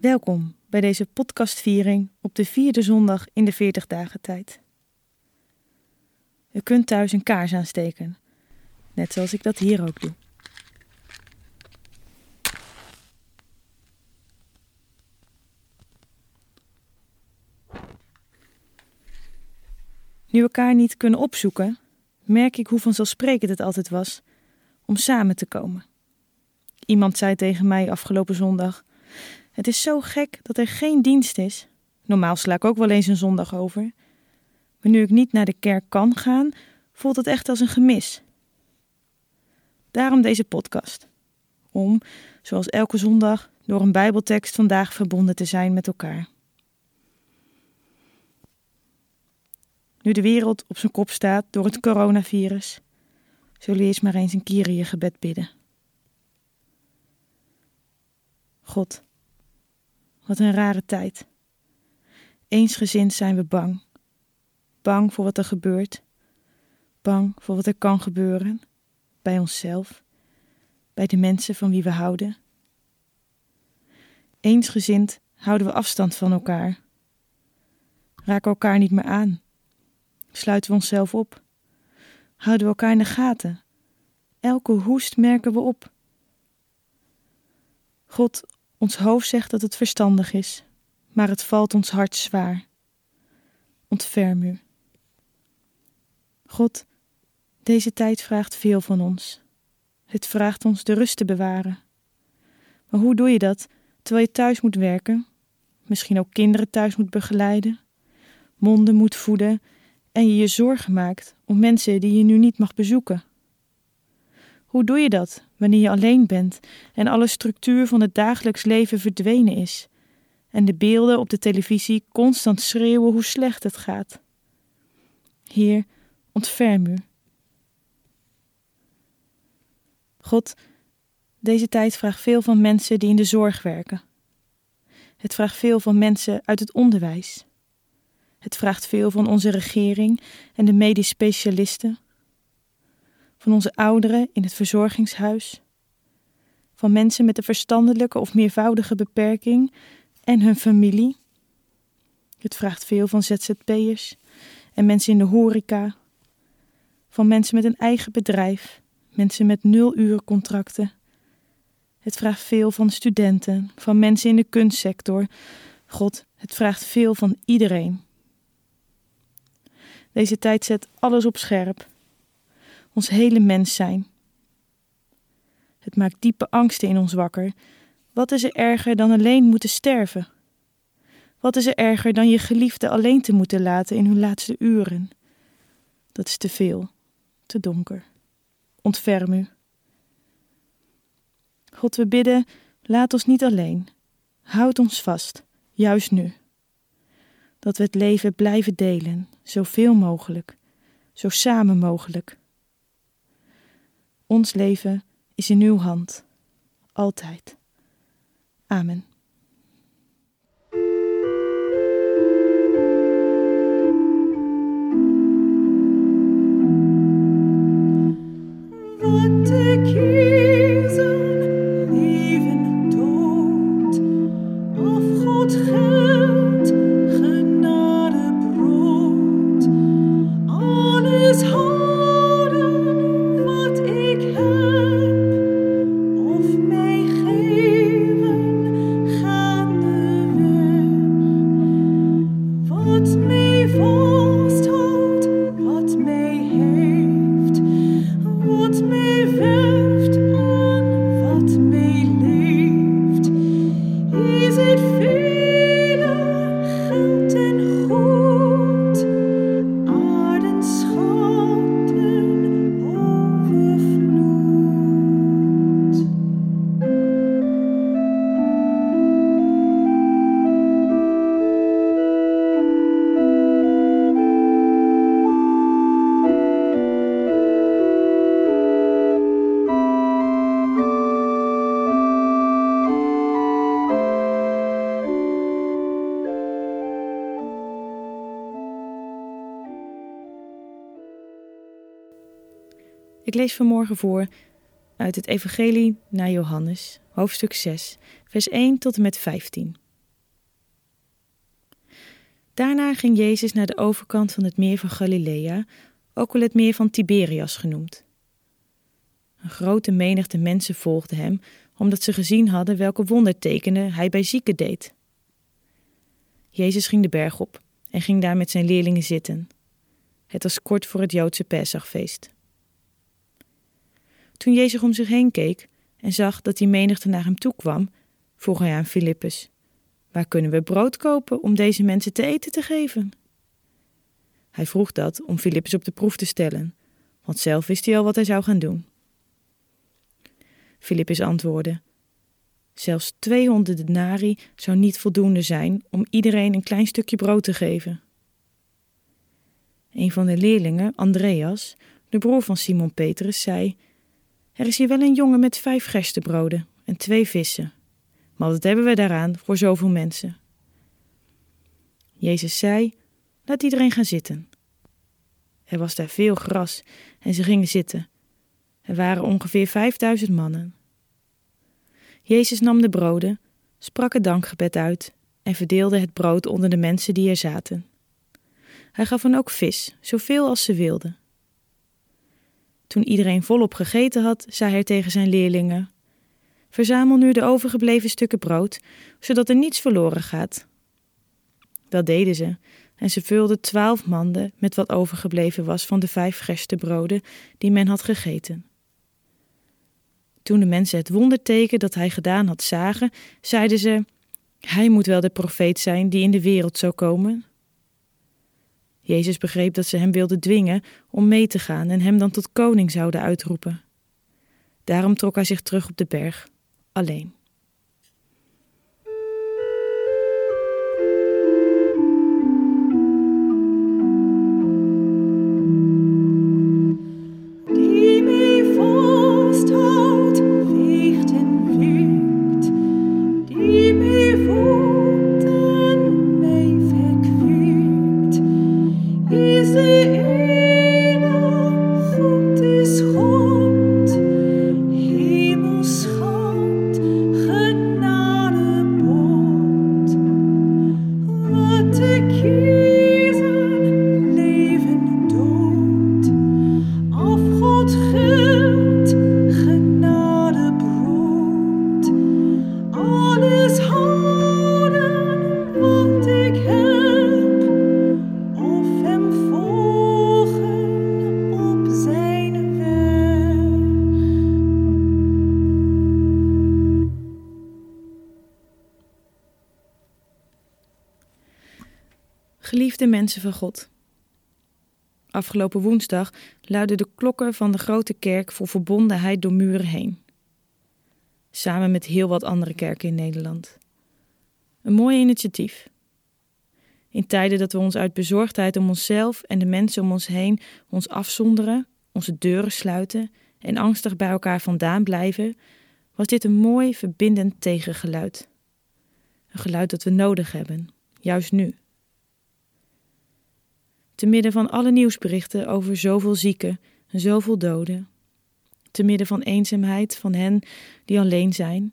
Welkom bij deze podcastviering op de vierde zondag in de 40 dagen tijd. U kunt thuis een kaars aansteken, net zoals ik dat hier ook doe. Nu elkaar niet kunnen opzoeken, merk ik hoe vanzelfsprekend het altijd was om samen te komen. Iemand zei tegen mij afgelopen zondag: Het is zo gek dat er geen dienst is. Normaal sla ik ook wel eens een zondag over. Maar nu ik niet naar de kerk kan gaan, voelt het echt als een gemis. Daarom deze podcast. Om, zoals elke zondag, door een Bijbeltekst vandaag verbonden te zijn met elkaar. Nu de wereld op zijn kop staat door het coronavirus, zullen we eerst maar eens een je gebed bidden. God, wat een rare tijd. Eensgezind zijn we bang. Bang voor wat er gebeurt. Bang voor wat er kan gebeuren. Bij onszelf. Bij de mensen van wie we houden. Eensgezind houden we afstand van elkaar. Raken elkaar niet meer aan. Sluiten we onszelf op. Houden we elkaar in de gaten. Elke hoest merken we op. God, ons hoofd zegt dat het verstandig is, maar het valt ons hart zwaar. Ontferm u. God, deze tijd vraagt veel van ons. Het vraagt ons de rust te bewaren. Maar hoe doe je dat terwijl je thuis moet werken, misschien ook kinderen thuis moet begeleiden, monden moet voeden en je je zorgen maakt om mensen die je nu niet mag bezoeken? Hoe doe je dat wanneer je alleen bent en alle structuur van het dagelijks leven verdwenen is en de beelden op de televisie constant schreeuwen hoe slecht het gaat? Heer, ontferm u. God, deze tijd vraagt veel van mensen die in de zorg werken. Het vraagt veel van mensen uit het onderwijs. Het vraagt veel van onze regering en de medisch specialisten van onze ouderen in het verzorgingshuis, van mensen met een verstandelijke of meervoudige beperking en hun familie. Het vraagt veel van ZZP'ers en mensen in de horeca, van mensen met een eigen bedrijf, mensen met nul contracten. Het vraagt veel van studenten, van mensen in de kunstsector. God, het vraagt veel van iedereen. Deze tijd zet alles op scherp ons hele mens zijn. Het maakt diepe angsten in ons wakker. Wat is er erger dan alleen moeten sterven? Wat is er erger dan je geliefde alleen te moeten laten in hun laatste uren? Dat is te veel, te donker. Ontferm u. God, we bidden, laat ons niet alleen. Houd ons vast, juist nu. Dat we het leven blijven delen, zoveel mogelijk, zo samen mogelijk. Ons leven is in uw hand, altijd. Amen. Ik lees vanmorgen voor uit het Evangelie naar Johannes, hoofdstuk 6, vers 1 tot en met 15, Daarna ging Jezus naar de overkant van het meer van Galilea, ook wel het meer van Tiberias genoemd. Een grote menigte mensen volgde hem, omdat ze gezien hadden welke wondertekenen hij bij zieken deed. Jezus ging de berg op en ging daar met zijn leerlingen zitten. Het was kort voor het Joodse Pesachfeest. Toen Jezus om zich heen keek en zag dat die menigte naar hem toe kwam, vroeg hij aan Filippus: Waar kunnen we brood kopen om deze mensen te eten te geven? Hij vroeg dat om Filippus op de proef te stellen, want zelf wist hij al wat hij zou gaan doen. Filippus antwoordde: Zelfs 200 denari zou niet voldoende zijn om iedereen een klein stukje brood te geven. Een van de leerlingen, Andreas, de broer van Simon Petrus, zei: Er is hier wel een jongen met vijf gerstebroden en twee vissen. Maar wat hebben we daaraan voor zoveel mensen? Jezus zei: Laat iedereen gaan zitten. Er was daar veel gras en ze gingen zitten. Er waren ongeveer vijfduizend mannen. Jezus nam de broden, sprak het dankgebed uit en verdeelde het brood onder de mensen die er zaten. Hij gaf hen ook vis, zoveel als ze wilden. Toen iedereen volop gegeten had, zei hij tegen zijn leerlingen: Verzamel nu de overgebleven stukken brood, zodat er niets verloren gaat. Dat deden ze, en ze vulden twaalf manden met wat overgebleven was van de vijf gerstebroden die men had gegeten. Toen de mensen het wonderteken dat hij gedaan had zagen, zeiden ze: Hij moet wel de profeet zijn die in de wereld zou komen. Jezus begreep dat ze hem wilden dwingen om mee te gaan en hem dan tot koning zouden uitroepen. Daarom trok hij zich terug op de berg, alleen. Van God. Afgelopen woensdag luidden de klokken van de grote kerk voor verbondenheid door muren heen. Samen met heel wat andere kerken in Nederland. Een mooi initiatief. In tijden dat we ons uit bezorgdheid om onszelf en de mensen om ons heen ons afzonderen, onze deuren sluiten en angstig bij elkaar vandaan blijven, was dit een mooi verbindend tegengeluid. Een geluid dat we nodig hebben, juist nu te midden van alle nieuwsberichten over zoveel zieken en zoveel doden, te midden van eenzaamheid van hen die alleen zijn,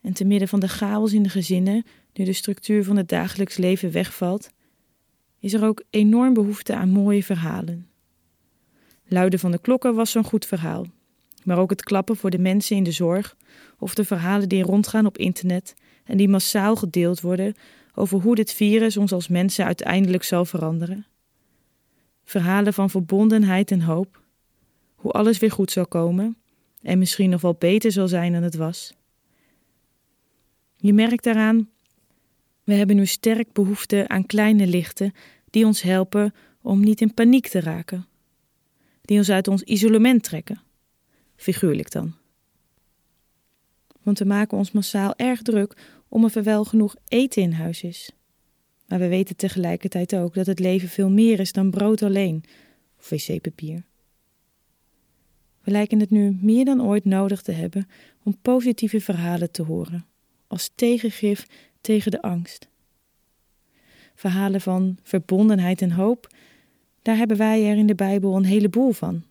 en te midden van de chaos in de gezinnen, nu de structuur van het dagelijks leven wegvalt, is er ook enorm behoefte aan mooie verhalen. Luiden van de klokken was zo'n goed verhaal, maar ook het klappen voor de mensen in de zorg of de verhalen die rondgaan op internet en die massaal gedeeld worden over hoe dit virus ons als mensen uiteindelijk zal veranderen verhalen van verbondenheid en hoop, hoe alles weer goed zal komen en misschien nog wel beter zal zijn dan het was. Je merkt daaraan, we hebben nu sterk behoefte aan kleine lichten die ons helpen om niet in paniek te raken, die ons uit ons isolement trekken, figuurlijk dan. Want we maken ons massaal erg druk om er wel genoeg eten in huis is. Maar we weten tegelijkertijd ook dat het leven veel meer is dan brood alleen of wc-papier. We lijken het nu meer dan ooit nodig te hebben om positieve verhalen te horen, als tegengif tegen de angst. Verhalen van verbondenheid en hoop, daar hebben wij er in de Bijbel een heleboel van.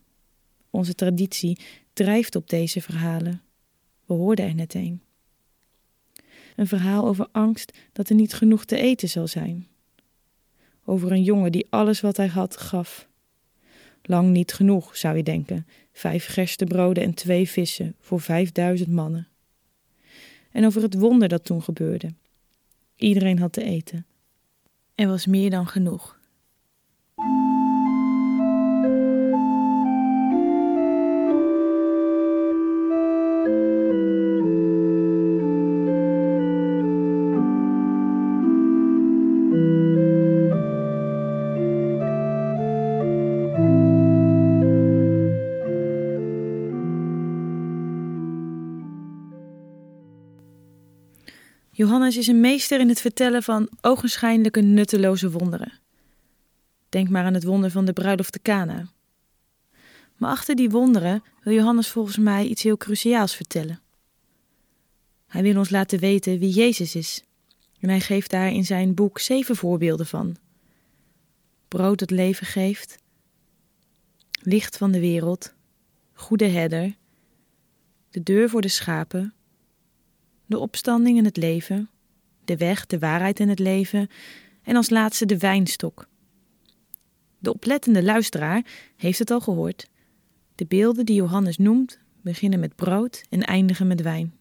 Onze traditie drijft op deze verhalen. We hoorden er net een. Een verhaal over angst dat er niet genoeg te eten zal zijn. over een jongen die alles wat hij had gaf. Lang niet genoeg, zou je denken. Vijf gerstebroden en twee vissen voor vijfduizend mannen. En over het wonder dat toen gebeurde. Iedereen had te eten. Er was meer dan genoeg. Is een meester in het vertellen van ogenschijnlijke nutteloze wonderen. Denk maar aan het wonder van de bruiloft te Cana. Maar achter die wonderen wil Johannes volgens mij iets heel cruciaals vertellen. Hij wil ons laten weten wie Jezus is. En hij geeft daar in zijn boek zeven voorbeelden van. Brood dat leven geeft, licht van de wereld, goede herder, de deur voor de schapen, de opstanding en het leven, de weg, de waarheid en het leven en als laatste de wijnstok. De oplettende luisteraar heeft het al gehoord. De beelden die Johannes noemt beginnen met brood en eindigen met wijn.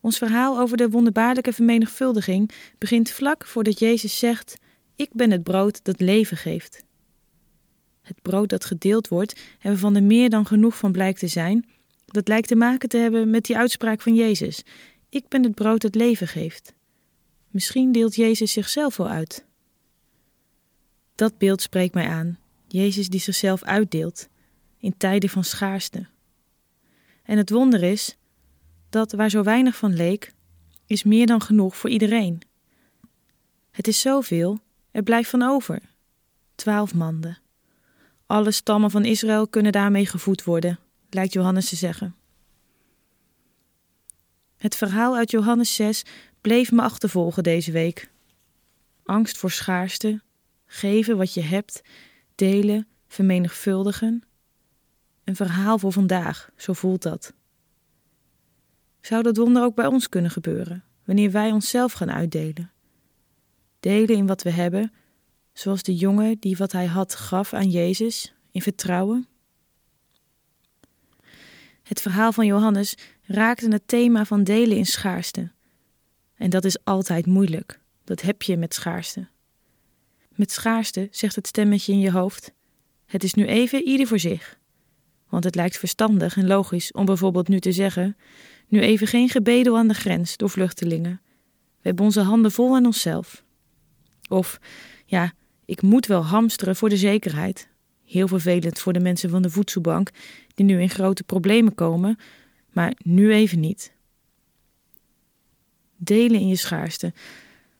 Ons verhaal over de wonderbaarlijke vermenigvuldiging begint vlak voordat Jezus zegt: Ik ben het brood dat leven geeft. Het brood dat gedeeld wordt en waarvan er meer dan genoeg van blijkt te zijn, dat lijkt te maken te hebben met die uitspraak van Jezus: Ik ben het brood dat leven geeft. Misschien deelt Jezus zichzelf wel uit. Dat beeld spreekt mij aan. Jezus die zichzelf uitdeelt in tijden van schaarste. En het wonder is dat waar zo weinig van leek, is meer dan genoeg voor iedereen. Het is zoveel, er blijft van over. Twaalf manden. Alle stammen van Israël kunnen daarmee gevoed worden lijkt Johannes te zeggen. Het verhaal uit Johannes 6 bleef me achtervolgen deze week. Angst voor schaarste, geven wat je hebt, delen, vermenigvuldigen. Een verhaal voor vandaag, zo voelt dat. Zou dat wonder ook bij ons kunnen gebeuren, wanneer wij onszelf gaan uitdelen? Delen in wat we hebben, zoals de jongen die wat hij had gaf aan Jezus, in vertrouwen? Het verhaal van Johannes raakte het thema van delen in schaarste. En dat is altijd moeilijk. Dat heb je met schaarste. Met schaarste zegt het stemmetje in je hoofd: Het is nu even ieder voor zich. Want het lijkt verstandig en logisch om bijvoorbeeld nu te zeggen: Nu even geen gebedel aan de grens door vluchtelingen. We hebben onze handen vol aan onszelf. Of ja, ik moet wel hamsteren voor de zekerheid. Heel vervelend voor de mensen van de voedselbank die nu in grote problemen komen, maar nu even niet. Delen in je schaarste.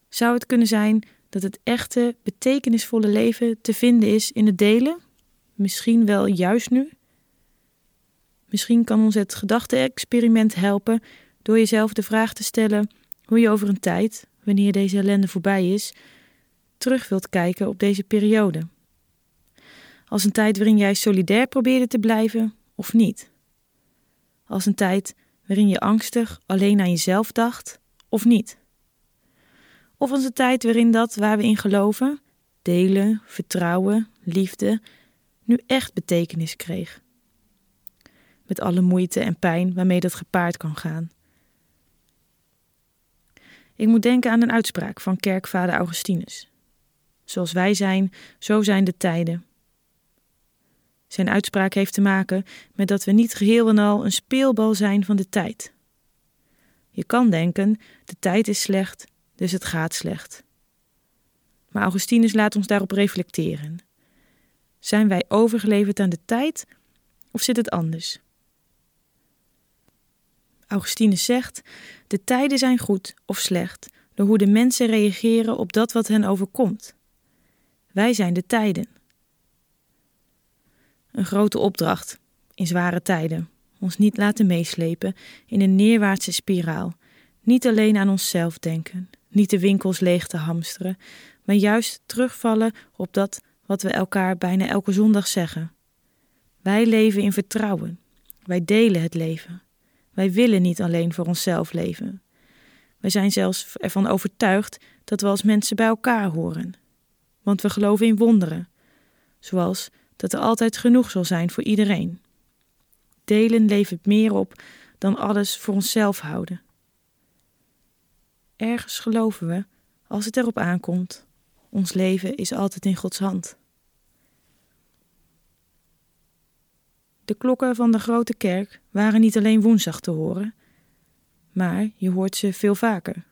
Zou het kunnen zijn dat het echte, betekenisvolle leven te vinden is in het delen? Misschien wel juist nu? Misschien kan ons het gedachte-experiment helpen door jezelf de vraag te stellen hoe je over een tijd, wanneer deze ellende voorbij is, terug wilt kijken op deze periode. Als een tijd waarin jij solidair probeerde te blijven of niet? Als een tijd waarin je angstig alleen aan jezelf dacht of niet? Of als een tijd waarin dat waar we in geloven, delen, vertrouwen, liefde, nu echt betekenis kreeg? Met alle moeite en pijn waarmee dat gepaard kan gaan. Ik moet denken aan een uitspraak van kerkvader Augustinus. Zoals wij zijn, zo zijn de tijden. Zijn uitspraak heeft te maken met dat we niet geheel en al een speelbal zijn van de tijd. Je kan denken: de tijd is slecht, dus het gaat slecht. Maar Augustinus laat ons daarop reflecteren. Zijn wij overgeleverd aan de tijd of zit het anders? Augustinus zegt: de tijden zijn goed of slecht door hoe de mensen reageren op dat wat hen overkomt. Wij zijn de tijden. Een grote opdracht in zware tijden. Ons niet laten meeslepen in een neerwaartse spiraal. Niet alleen aan onszelf denken, niet de winkels leeg te hamsteren, maar juist terugvallen op dat wat we elkaar bijna elke zondag zeggen. Wij leven in vertrouwen. Wij delen het leven. Wij willen niet alleen voor onszelf leven. Wij zijn zelfs ervan overtuigd dat we als mensen bij elkaar horen. Want we geloven in wonderen, zoals dat er altijd genoeg zal zijn voor iedereen. Delen levert meer op dan alles voor onszelf houden. Ergens geloven we, als het erop aankomt, ons leven is altijd in Gods hand. De klokken van de grote kerk waren niet alleen woensdag te horen, maar je hoort ze veel vaker.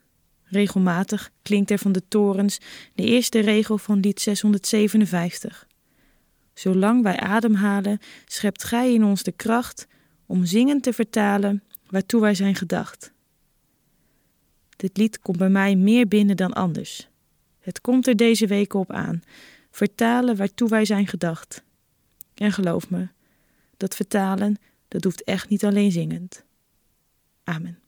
Regelmatig klinkt er van de torens de eerste regel van lied 657. Zolang wij ademhalen, schept Gij in ons de kracht om zingend te vertalen waartoe wij zijn gedacht. Dit lied komt bij mij meer binnen dan anders. Het komt er deze weken op aan. Vertalen waartoe wij zijn gedacht. En geloof me, dat vertalen, dat hoeft echt niet alleen zingend. Amen.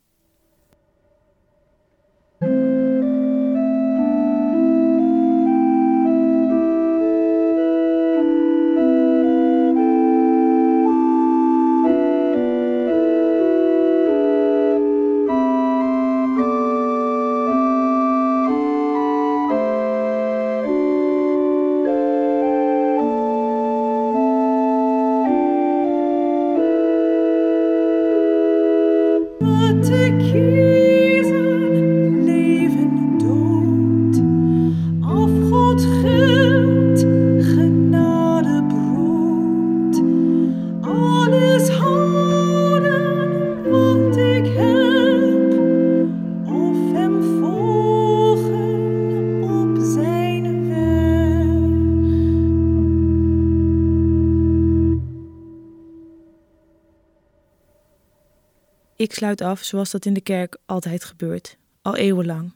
Sluit af zoals dat in de kerk altijd gebeurt, al eeuwenlang,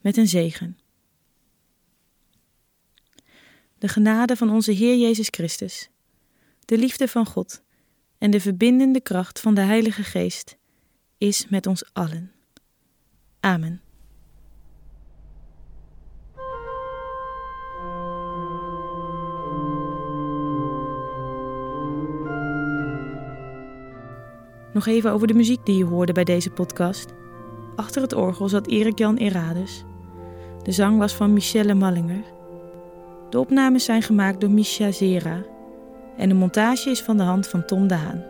met een zegen. De genade van onze Heer Jezus Christus, de liefde van God en de verbindende kracht van de Heilige Geest is met ons allen. Amen. Nog even over de muziek die je hoorde bij deze podcast. Achter het orgel zat Erik-Jan Erades. De zang was van Michelle Mallinger. De opnames zijn gemaakt door Misha Zera. En de montage is van de hand van Tom de Haan.